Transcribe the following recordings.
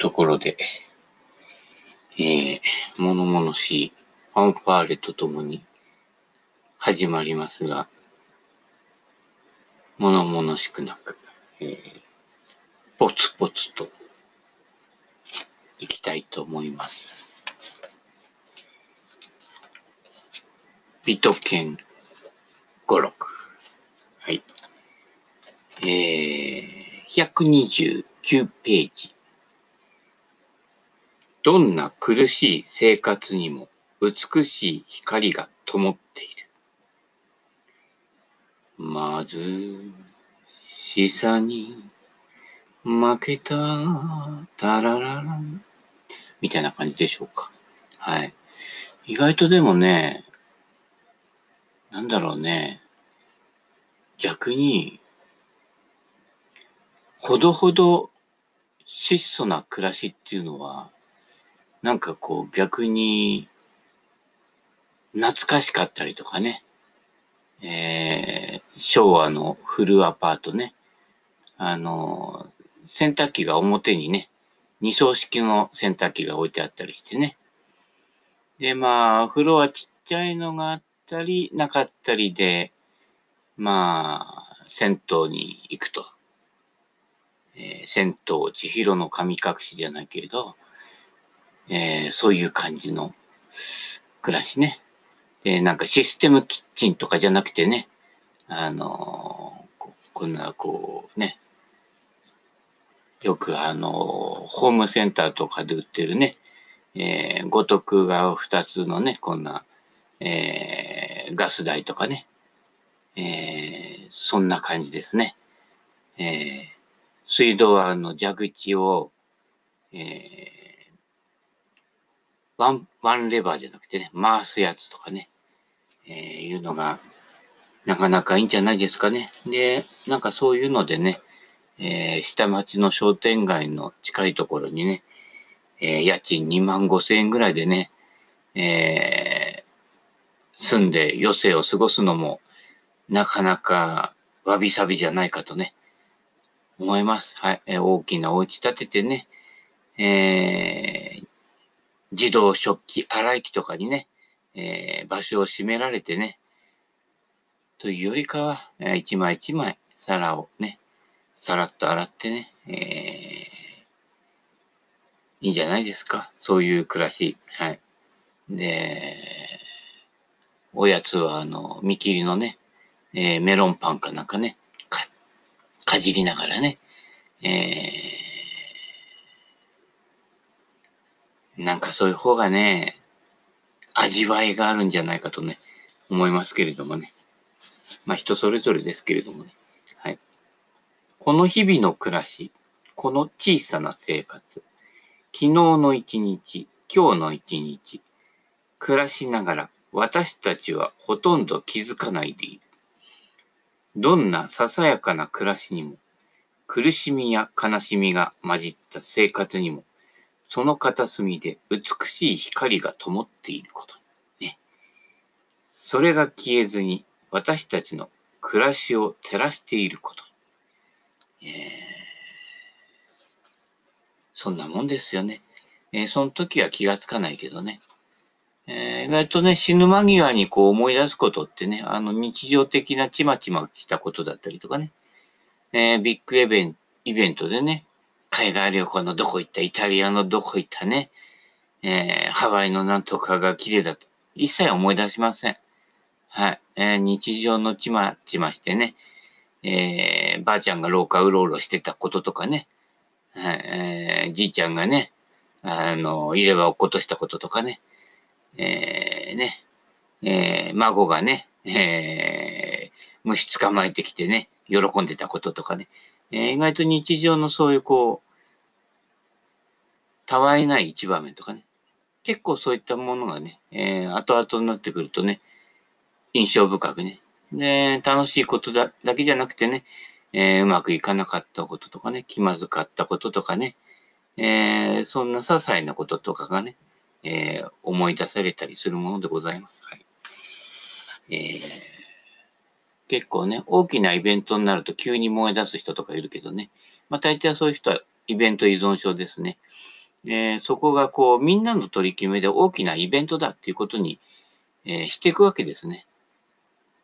ところで、えー、物々しいファンファーレとともに始まりますが、物々しくなく、えー、ポツポツといきたいと思います。ビトケン語録。はい。えー、129ページ。どんな苦しい生活にも美しい光が灯っている。まず、しさに負けた、たららら。みたいな感じでしょうか。はい。意外とでもね、なんだろうね。逆に、ほどほど質素な暮らしっていうのは、なんかこう逆に懐かしかったりとかね。えー、昭和のフルアパートね。あの、洗濯機が表にね、二層式の洗濯機が置いてあったりしてね。で、まあ、風呂はちっちゃいのがあったり、なかったりで、まあ、銭湯に行くと。えー、銭湯千尋の神隠しじゃないけれど、えー、そういう感じの暮らしね。で、なんかシステムキッチンとかじゃなくてね、あのー、ここんなこうね、よくあのー、ホームセンターとかで売ってるね、えー、五徳が二つのね、こんな、えー、ガス台とかね、えー、そんな感じですね。えー、水道はあの蛇口を、えー、ワン、ワンレバーじゃなくてね、回すやつとかね、えー、いうのが、なかなかいいんじゃないですかね。で、なんかそういうのでね、えー、下町の商店街の近いところにね、えー、家賃2万5千円ぐらいでね、えー、住んで余生を過ごすのも、なかなかわびさびじゃないかとね、思います。はい。えー、大きなお家建ててね、えー、自動食器洗い機とかにね、えー、場所を占められてね、というよりかは、えー、一枚一枚皿をね、さらっと洗ってね、えー、いいんじゃないですか。そういう暮らし。はい。で、おやつは、あの、見切りのね、えー、メロンパンかなんかね、か、かじりながらね、えー、なんかそういう方がね、味わいがあるんじゃないかとね、思いますけれどもね。まあ人それぞれですけれどもね。はい。この日々の暮らし、この小さな生活、昨日の一日、今日の一日、暮らしながら私たちはほとんど気づかないでいる。どんなささやかな暮らしにも、苦しみや悲しみが混じった生活にも、その片隅で美しい光が灯っていること。ね。それが消えずに私たちの暮らしを照らしていること。えー、そんなもんですよね。えー、その時は気がつかないけどね。えー、意外とね、死ぬ間際にこう思い出すことってね、あの日常的なちまちましたことだったりとかね、え、ビッグイベントでね、海外旅行のどこ行った、イタリアのどこ行ったね、えー、ハワイのなんとかが綺麗だと。一切思い出しません。はい。えー、日常のちまちましてね、えー、ばあちゃんが廊下うろうろしてたこととかね、はい、えー、じいちゃんがね、あの、入れ歯を落っことしたこととかね、えー、ね、えー、孫がね、えー、虫捕まえてきてね、喜んでたこととかね、えー、意外と日常のそういうこう、たわいない一場面とかね、結構そういったものがね、えー、後々になってくるとね、印象深くね、で、楽しいことだだけじゃなくてね、えー、うまくいかなかったこととかね、気まずかったこととかね、えー、そんな些細なこととかがね、えー、思い出されたりするものでございます。はい。えー結構ね、大きなイベントになると急に燃え出す人とかいるけどね。まあ大抵はそういう人はイベント依存症ですね。えー、そこがこう、みんなの取り決めで大きなイベントだっていうことに、えー、していくわけですね。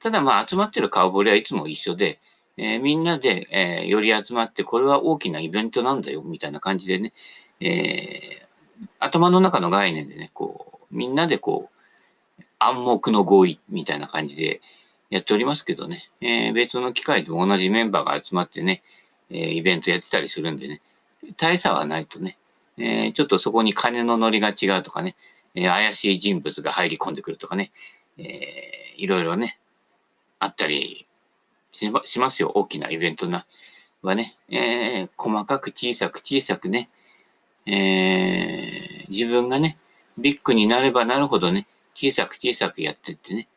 ただまあ集まってる顔ぶれはいつも一緒で、えー、みんなで、えー、より集まって、これは大きなイベントなんだよ、みたいな感じでね、えー、頭の中の概念でね、こう、みんなでこう、暗黙の合意みたいな感じでやっておりますけどね、えー、別の機会でも同じメンバーが集まってね、えー、イベントやってたりするんでね、大差はないとね、えー、ちょっとそこに金のノリが違うとかね、えー、怪しい人物が入り込んでくるとかね、えー、いろいろね、あったりしますよ。大きなイベントな、はね、えー、細かく小さく小さくね、えー、自分がね、ビッグになればなるほどね、小さく小さくやってってね、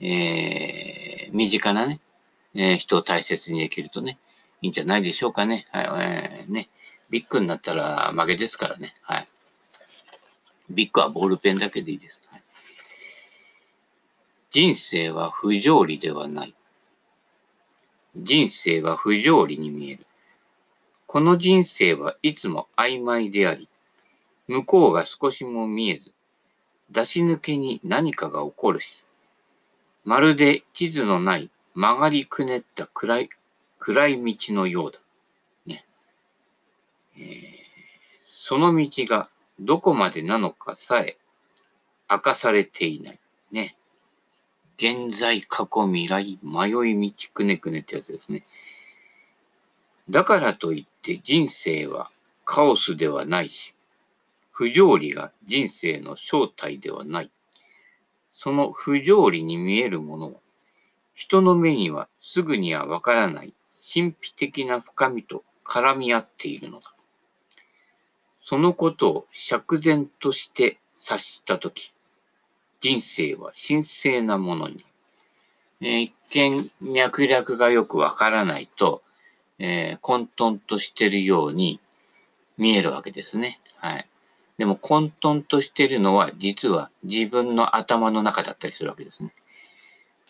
えー、身近なね、えー、人を大切にできるとね、いいんじゃないでしょうかね。はい、えー、ね。ビッグになったら負けですからね。はい。ビッグはボールペンだけでいいです。はい、人生は不条理ではない。人生は不条理に見える。この人生はいつも曖昧であり、向こうが少しも見えず、出し抜けに何かが起こるし、まるで地図のない曲がりくねった暗い、暗い道のようだ。えー、その道がどこまでなのかさえ明かされていない。ね。現在、過去、未来、迷い道くねくねってやつですね。だからといって人生はカオスではないし、不条理が人生の正体ではない。その不条理に見えるものは、人の目にはすぐにはわからない神秘的な深みと絡み合っているのだ。そのことを釈然として察したとき、人生は神聖なものに。えー、一見脈略がよくわからないと、えー、混沌としてるように見えるわけですね。はい。でも混沌としてるのは実は自分の頭の中だったりするわけですね。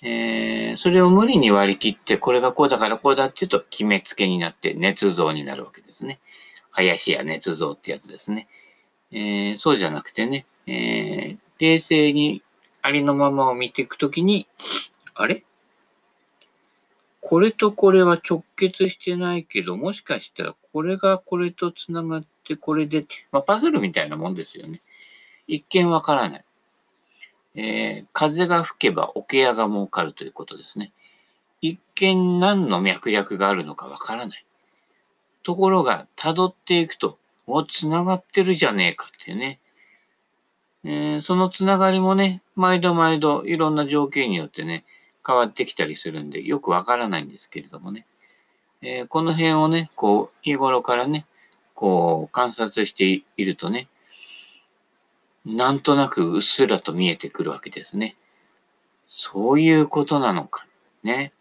えー、それを無理に割り切って、これがこうだからこうだって言うと決めつけになって捏造になるわけですね。林や捏造ってやつですね。えー、そうじゃなくてね、えー、冷静にありのままを見ていくときに、あれ？これとこれは直結してないけど、もしかしたらこれがこれと繋がってこれで、まあ、パズルみたいなもんですよね。一見わからない。えー、風が吹けば桶屋が儲かるということですね。一見何の脈略があるのかわからない。ところが、辿っていくと、お、繋がってるじゃねえかっていうね。えー、そのつながりもね、毎度毎度いろんな条件によってね、変わってきたりするんで、よくわからないんですけれどもね。えー、この辺をね、こう、日頃からね、こう、観察しているとね、なんとなくうっすらと見えてくるわけですね。そういうことなのか。ね。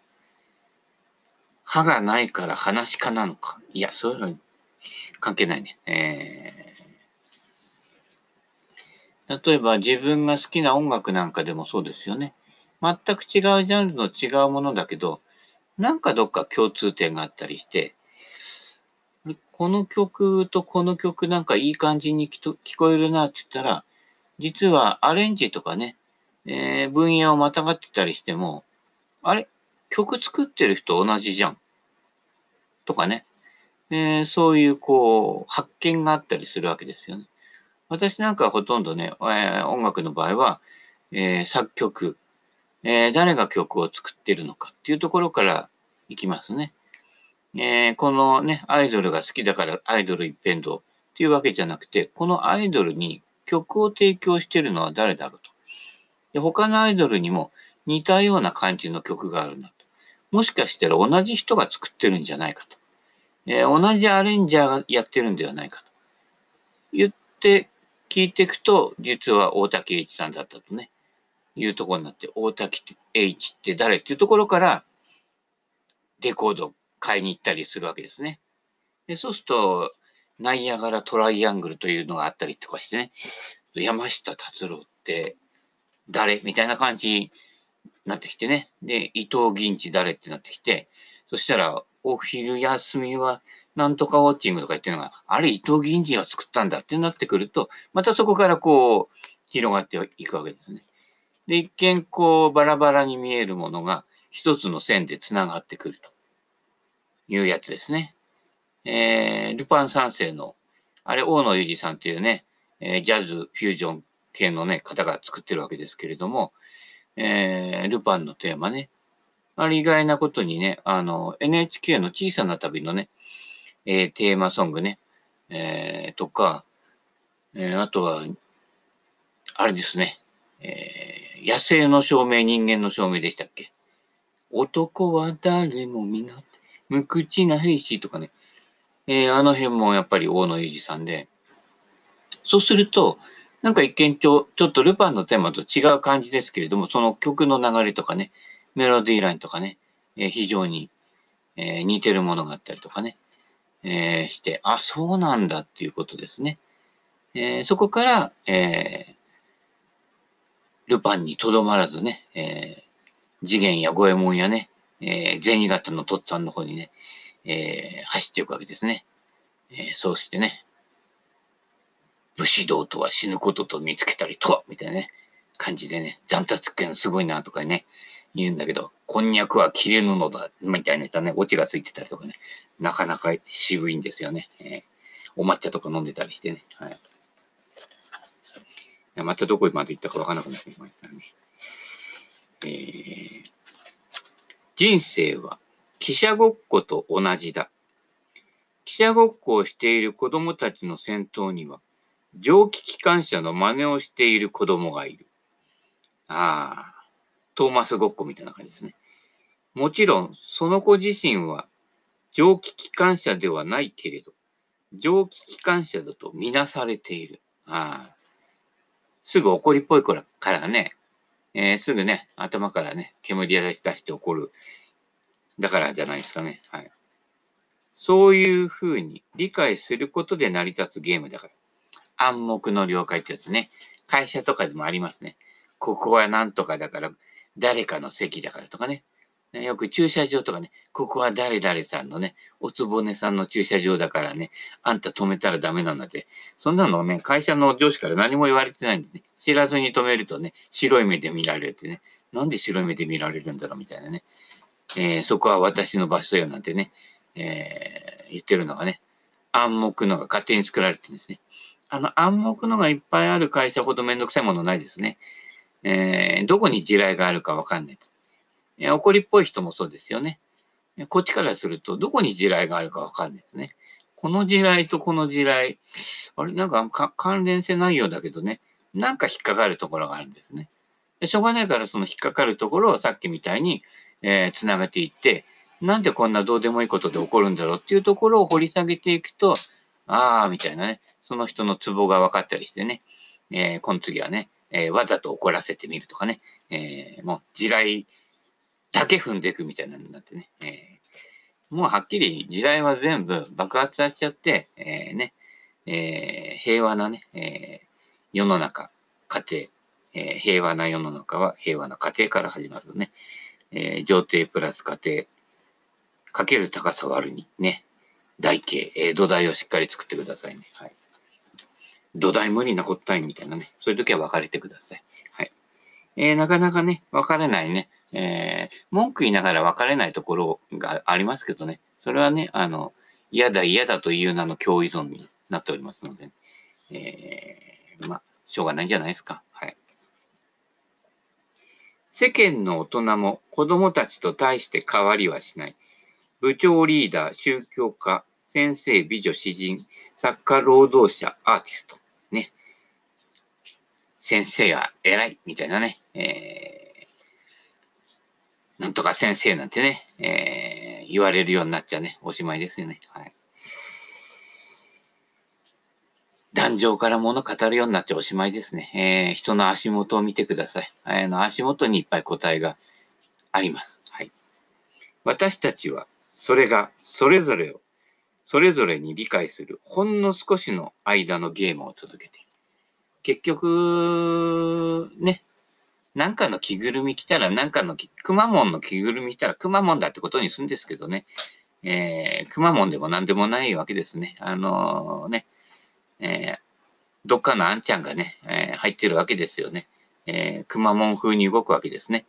歯がないから話かなのか？いや、そういうの関係ないね。えー、例えば自分が好きな音楽なんかでもそうですよね。全く違うジャンルの違うものだけど、なんかどっか共通点があったりして、この曲とこの曲なんかいい感じに聞こえるなって言ったら、実はアレンジとかね、えー、分野をまたがってたりしても、あれ？曲作ってる人同じじゃん。とかね。えー、そういうこう、発見があったりするわけですよね。私なんかはほとんどね、えー、音楽の場合は、えー、作曲、え誰が曲を作ってるのかっていうところからいきますね。えこのね、アイドルが好きだからアイドル一辺倒っていうわけじゃなくて、このアイドルに曲を提供してるのは誰だろうと。で他のアイドルにも似たような感じの曲があるな。もしかしたら同じ人が作ってるんじゃないかと。えー、同じアレンジャーがやってるんではないかと。言って聞いていくと、実は大竹栄一さんだったとね、いうところになって、大竹栄一って誰っていうところから、レコード買いに行ったりするわけですね。でそうすると、ナイアガラトライアングルというのがあったりとかしてね、山下達郎って誰みたいな感じなってきてね。で、伊藤銀次誰ってなってきて、そしたら、お昼休みはなんとかウォッチングとか言ってるのが、あれ伊藤銀次が作ったんだってなってくると、またそこからこう、広がっていくわけですね。で、一見こう、バラバラに見えるものが、一つの線で繋がってくるというやつですね。えー、ルパン三世の、あれ、大野裕二さんっていうね、えー、ジャズ、フュージョン系のね、方が作ってるわけですけれども、えー、ルパンのテーマね。あれ意外なことにね、あの、NHK の小さな旅のね、えー、テーマソングね、えー、とか、えー、あとは、あれですね、えー、野生の証明、人間の証明でしたっけ？男は誰も皆、無口な兵士とかね、えー、あの辺もやっぱり大野裕二さんで、そうすると、なんか一見ちょ、ちょっとルパンのテーマと違う感じですけれども、その曲の流れとかね、メロディーラインとかね、えー、非常に、えー、似てるものがあったりとかね、えー、して、あ、そうなんだっていうことですね。え、そこから、えー、ルパンにとどまらずね、え、次元や五右衛門やね、えー、銭形のとっつぁんの方にね、え、走っていくわけですね。え、そうしてね、武士道とは死ぬことと見つけたりとは、みたいなね、感じでね、残達権すごいなとかね、言うんだけど、こんにゃくは切れぬのだ、みたいなね、オチがついてたりとかね、なかなか渋いんですよね。えー、お抹茶とか飲んでたりしてね。はい。またどこまで行ったかわからなくなってきましたね。えー、人生は汽車ごっこと同じだ。汽車ごっこをしている子供たちの先頭には、蒸気機関車の真似をしている子供がいる。ああ、トーマスごっこみたいな感じですね。もちろん、その子自身は蒸気機関車ではないけれど、蒸気機関車だとみなされている。ああ。すぐ怒りっぽい子からね、えー、すぐね、頭からね、煙出して怒る。だからじゃないですかね。はい。そういうふうに理解することで成り立つゲームだから。暗黙の了解ってやつね。会社とかでもありますね。ここはなんとかだから、誰かの席だからとかね。よく駐車場とかね、ここは誰々さんのね、おつぼねさんの駐車場だからね、あんた止めたらダメなんだって。そんなのね、会社の上司から何も言われてないんですね。知らずに止めるとね、白い目で見られるってね。なんで白い目で見られるんだろうみたいなね。えー、そこは私の場所よなんてね、えー、言ってるのがね、暗黙のが勝手に作られてるんですね。あの暗黙のがいっぱいある会社ほどめんどくさいものないですね。えー、どこに地雷があるかわかんない。怒りっぽい人もそうですよね。こっちからすると、どこに地雷があるかわかんないですね。この地雷とこの地雷、あれ、なんか関連性ないようだけどね、なんか引っかかるところがあるんですね。でしょうがないから、その引っかかるところをさっきみたいに、えー、繋げていって、なんでこんなどうでもいいことで起こるんだろうっていうところを掘り下げていくと、ああ、みたいなね、その人のツボが分かったりしてね、えー、この次はね、えー、わざと怒らせてみるとかね、えー、もう地雷だけ踏んでいくみたいなのになってね。え、もうはっきり時代は全部爆発させちゃって、え、ね、え、平和なね、え、世の中、家庭、え、平和な世の中は平和な家庭から始まるね。えー、上帝プラス家庭、かける高さ割るにね、台形、え、土台をしっかり作ってくださいね。はい。土台無理なこったいみたいなね。そういう時は分かれてください。はい。えー、なかなかね、分かれないね、えー、文句言いながら分かれないところがありますけどね、それはね、あの、嫌だ嫌だという名の共依存になっておりますので、えー、まあ、しょうがないんじゃないですか。はい。世間の大人も子供たちと大して変わりはしない。部長リーダー、宗教家、先生、美女、詩人、作家、労働者、アーティスト。ね。先生は偉い、みたいなね。えー、なんとか先生なんてね、えー、言われるようになっちゃね、おしまいですよね。はい。壇上から物語るようになっておしまいですね。えー、人の足元を見てください。あの足元にいっぱい答えがあります。はい。私たちは、それが、それぞれを、それぞれに理解する、ほんの少しの間のゲームを続けて。結局、ね、なんかの着ぐるみ着たら、なんかの、くまモンの着ぐるみ着たら、くまモンだってことにするんですけどね。えー、くまモンでも何でもないわけですね。あのー、ね、えー、どっかのあんちゃんがね、えー、入ってるわけですよね。えー、くまモン風に動くわけですね。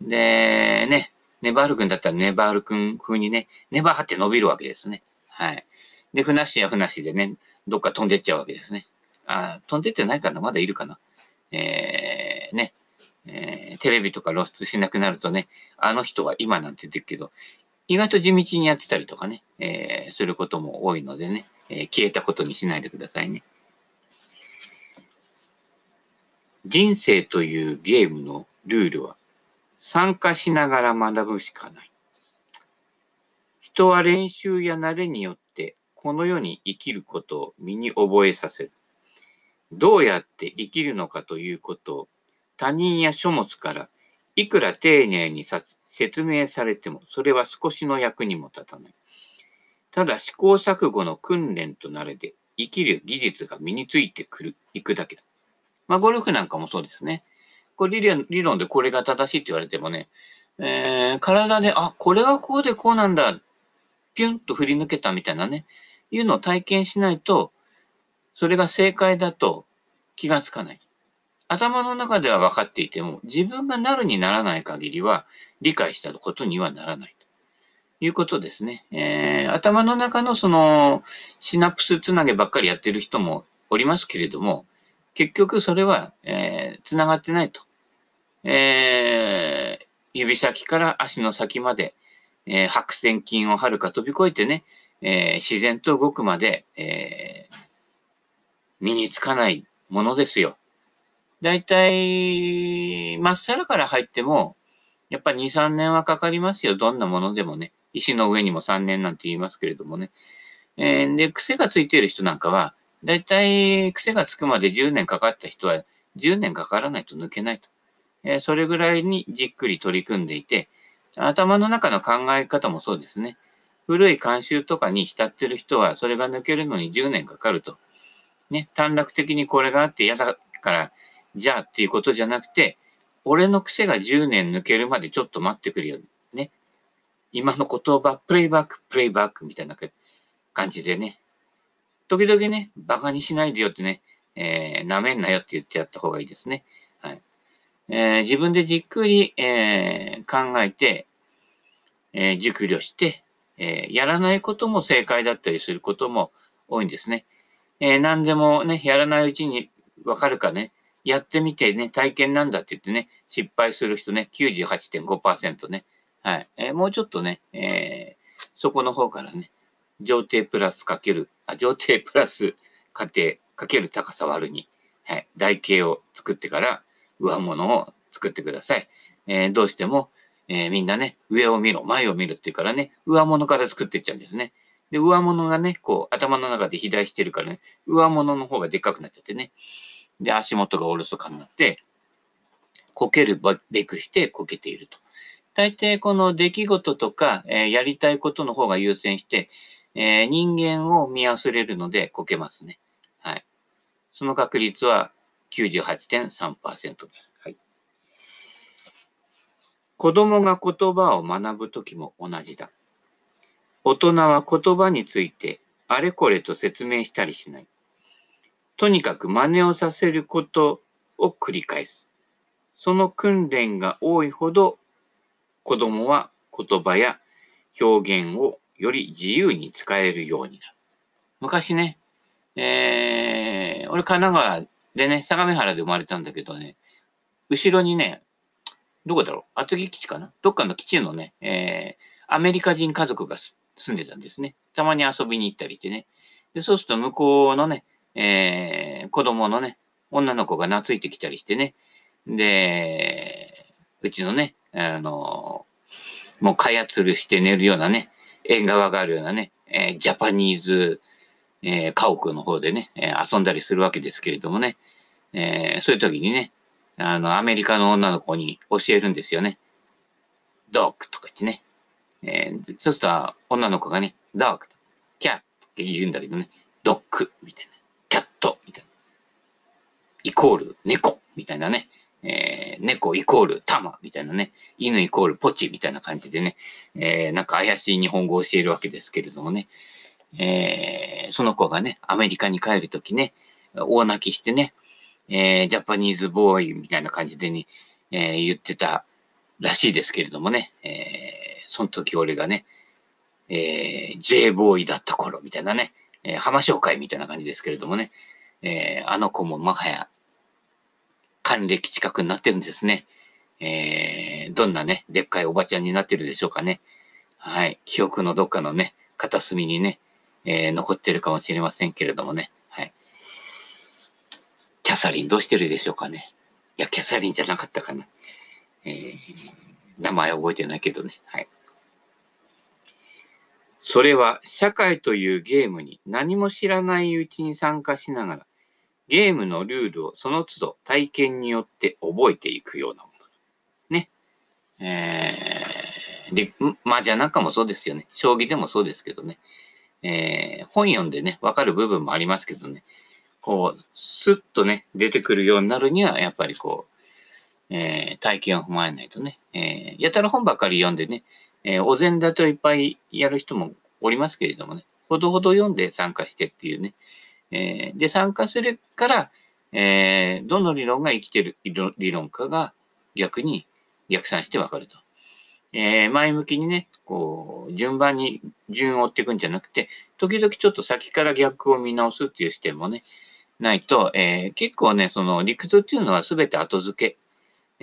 で、ね、ネバール君だったらネバール君風にね、ネバーって伸びるわけですね。はい。で、ふなしやふなしでね、どっか飛んでっちゃうわけですね。あ、飛んでってないかな？まだいるかな？えー、ね、えー、テレビとか露出しなくなるとね、あの人は今なんて言ってるけど、意外と地道にやってたりとかね、えー、することも多いのでね、えー、消えたことにしないでくださいね。人生というゲームのルールは参加しながら学ぶしかない。人は練習や慣れによってこの世に生きることを身に覚えさせる。どうやって生きるのかということを他人や書物からいくら丁寧に説明されてもそれは少しの役にも立たない。ただ試行錯誤の訓練となれで生きる技術が身についてくる、いくだけだ。まあゴルフなんかもそうですね。これ理論理論でこれが正しいって言われてもね、えー、体で、あ、これがこうでこうなんだ、ピュンと振り抜けたみたいなね、いうのを体験しないと、それが正解だと気がつかない。頭の中では分かっていても、自分がなるにならない限りは理解したことにはならない。ということですね。えー、頭の中のそのシナプスつなげばっかりやってる人もおりますけれども、結局それは、えー、繋がってないと。えー、指先から足の先まで、えー、白線筋をはるか飛び越えてね、えー、自然と動くまで、えー、身につかないものですよ。だいたい、まっさらから入っても、やっぱ2、3年はかかりますよ。どんなものでもね。石の上にも3年なんて言いますけれどもね。えー、で、癖がついている人なんかは、だいたい癖がつくまで10年かかった人は、10年かからないと抜けないと。えー、それぐらいにじっくり取り組んでいて、頭の中の考え方もそうですね。古い慣習とかに浸ってる人は、それが抜けるのに10年かかると。ね、短絡的にこれがあって嫌だから、じゃあっていうことじゃなくて、俺の癖が10年抜けるまでちょっと待ってくるよ。ね。今の言葉、プレイバック、プレイバックみたいな感じでね。時々ね、馬鹿にしないでよってね、えー、舐めんなよって言ってやった方がいいですね。はい。えー、自分でじっくり、えー、考えて、えー、熟慮して、え、やらないことも正解だったりすることも多いんですね。え、何でもね、やらないうちにわかるかね、やってみてね、体験なんだって言ってね、失敗する人ね、98.5%ね。はい。え、もうちょっとね、え、そこの方からね、上底プラスかける、あ、上底プラス過程かける高さ割るに、はい。台形を作ってから、上物を作ってください。えー、どうしても、えー、みんなね、上を見ろ、前を見るっていうからね、上物から作っていっちゃうんですね。で、上物がね、こう、頭の中で肥大してるからね、上物の方がでっかくなっちゃってね。で、足元がおろそかになって、こけるべくしてこけていると。大抵この出来事とか、えー、やりたいことの方が優先して、えー、人間を見忘れるのでこけますね。はい。その確率は98.3%です。はい。子供が言葉を学ぶときも同じだ。大人は言葉についてあれこれと説明したりしない。とにかく真似をさせることを繰り返す。その訓練が多いほど子供は言葉や表現をより自由に使えるようになる。昔ね、えー、俺神奈川でね、相模原で生まれたんだけどね、後ろにね、どこだろう厚木基地かな？どっかの基地のね、えー、アメリカ人家族が住んでたんですね。たまに遊びに行ったりしてね。で、そうすると向こうのね、えー、子供のね、女の子が懐いてきたりしてね。で、うちのね、あの、もうかやつるして寝るようなね、縁側があるようなね、えー、ジャパニーズ、えー、家屋の方でね、え、遊んだりするわけですけれどもね、え、そういう時にね、あの、アメリカの女の子に教えるんですよね。ドッグとか言ってね。えー、そうすると、女の子がね、ドッグと、キャットって言うんだけどね、ドッグみたいな、キャットみたいな、イコール猫みたいなね、えー、猫イコールタマみたいなね、犬イコールポチみたいな感じでね、えー、なんか怪しい日本語を教えるわけですけれどもね、えー、その子がね、アメリカに帰るときね、大泣きしてね、えー、ジャパニーズボーイみたいな感じでね、えー、言ってたらしいですけれどもね、えー、その時俺がね、えー、J ボーイだった頃みたいなね、えー、浜商会みたいな感じですけれどもね、えー、あの子ももはや還暦近くになってるんですね。えー、どんなね、でっかいおばちゃんになってるでしょうかね。はい。記憶のどっかのね、片隅にね、えー、残ってるかもしれませんけれどもね。はい。キャサリンどうしてるでしょうかね。いや、キャサリンじゃなかったかな。えー、名前覚えてないけどね。はい。それは社会というゲームに何も知らないうちに参加しながら、ゲームのルールをその都度体験によって覚えていくようなもの。ね。えー、で、麻雀なんかもそうですよね。将棋でもそうですけどね。えー、本読んでね、わかる部分もありますけどね。こう、スッとね、出てくるようになるには、やっぱりこう、えー、体験を踏まえないとね。えー、やたら本ばかり読んでね、え、お膳立てをいっぱいやる人もおりますけれどもね。ほどほど読んで参加してっていうね。え、で、参加するから、えー、どの理論が生きてる理論かが逆に逆算してわかると。えー、前向きにね、こう、順番に順を追っていくんじゃなくて、時々ちょっと先から逆を見直すっていう視点もね、ないと、えー、結構ね、その理屈っていうのは全て後付け。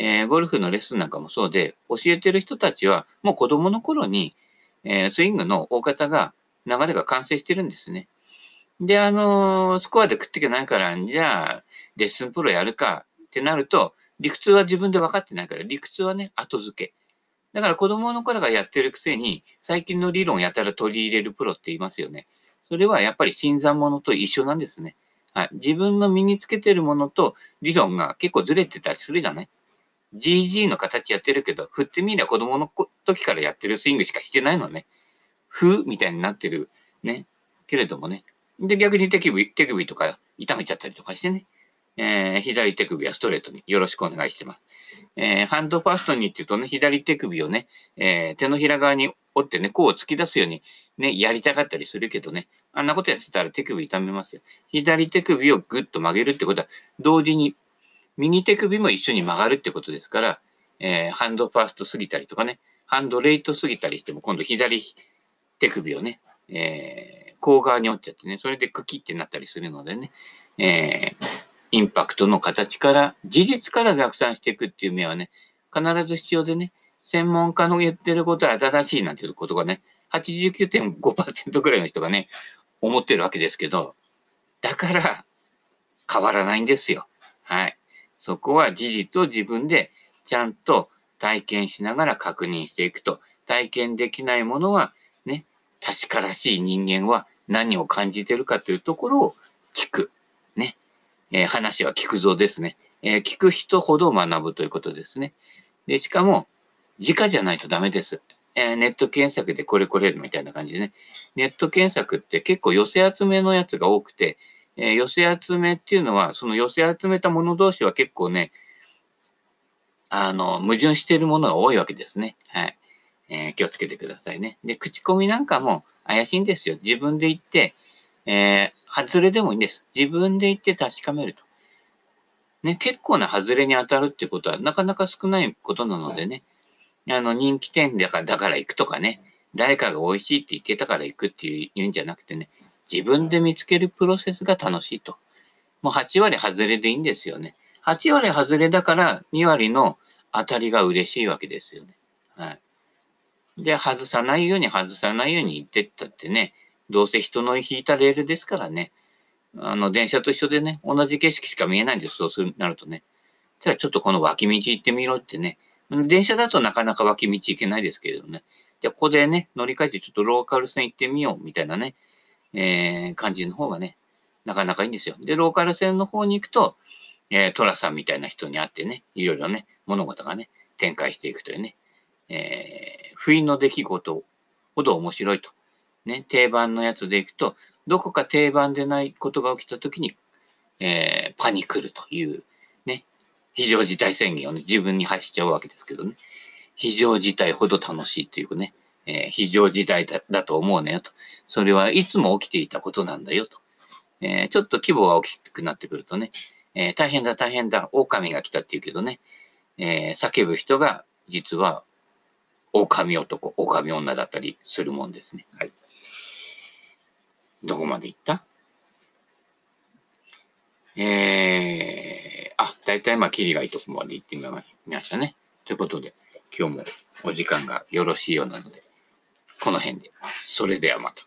えー、ゴルフのレッスンなんかもそうで、教えてる人たちはもう子供の頃に、えー、スイングの大方が、流れが完成してるんですね。で、あの、スコアで食っていけないから、じゃあ、レッスンプロやるかってなると、理屈は自分で分かってないから、理屈はね、後付け。だから子供の頃がやってるくせに、最近の理論やたら取り入れるプロって言いますよね。それはやっぱり新参者と一緒なんですね。はい。自分の身につけてるものと理論が結構ずれてたりするじゃない ?GG の形やってるけど、振ってみりゃ子供の時からやってるスイングしかしてないのね。ふみたいになってる。ね。けれどもね。で、逆に手首、手首とか痛めちゃったりとかしてね。えー、左手首はストレートによろしくお願いします。えー、ハンドファーストにって言うとね、左手首をね、えー、手のひら側に折ってね、こう突き出すようにね、やりたかったりするけどね、あんなことやってたら手首痛めますよ。左手首をぐっと曲げるってことは、同時に右手首も一緒に曲がるってことですから、えー、ハンドファーストすぎたりとかね、ハンドレイトすぎたりしても、今度左手首をね、えー向側に折っちゃってね、それで茎ってなったりするのでね、えー、インパクトの形から、事実から逆算していくっていう目はね、必ず必要でね、専門家の言ってることは正しいなんていうことがね、89.5%ぐらいの人がね、思ってるわけですけど、だから変わらないんですよ。はい。そこは事実を自分でちゃんと体験しながら確認していくと、体験できないものはね、確からしい人間は何を感じてるかというところを聞く。えー、話は聞くぞですね。えー、聞く人ほど学ぶということですね。で、しかも、直じゃないとダメです。えー、ネット検索でこれこれみたいな感じでね。ネット検索って結構寄せ集めのやつが多くて、えー、寄せ集めっていうのは、その寄せ集めたもの同士は結構ね、あの、矛盾しているものが多いわけですね。はい。えー、気をつけてくださいね。で、口コミなんかも怪しいんですよ。自分で言って、え、外れでもいいんです。自分で言って確かめると。ね、結構な外れに当たるってことはなかなか少ないことなのでね。あの、人気店だから、だから行くとかね。誰かが美味しいって言ってたから行くっていうんじゃなくてね。自分で見つけるプロセスが楽しいと。もう8割外れでいいんですよね。8割外れだから2割の当たりが嬉しいわけですよね。はい。で、外さないように外さないように言ってったってね、どうせ人の引いたレールですからね。あの、電車と一緒でね、同じ景色しか見えないんです、そうする、なるとね。じゃあちょっとこの脇道行ってみろってね。電車だとなかなか脇道行けないですけれどね。じゃあここでね、乗り換えてちょっとローカル線行ってみようみたいなね、えー、感じの方がね、なかなかいいんですよ。で、ローカル線の方に行くと、えー、トラさんみたいな人に会ってね、いろいろね、物事がね、展開していくというね、えー、不意の出来事ほど面白いと。ね、定番のやつでいくと、どこか定番でないことが起きたときに、えー、パニクるという、ね、非常事態宣言をね、自分に発しちゃうわけですけどね。非常事態ほど楽しいっていうね、えー、非常事態だと思うなよと。それはいつも起きていたことなんだよと。えー、ちょっと規模が大きくなってくるとね、えー、大変だ大変だ、狼が来たって言うけどね、え叫ぶ人が実は狼男、狼女だったりするもんですね。はい。どこまで行った？えー、あ、だいたいまあ、キリがいいとこまで行ってみましたね。ということで、今日もお時間がよろしいようなので、この辺で。それではまた。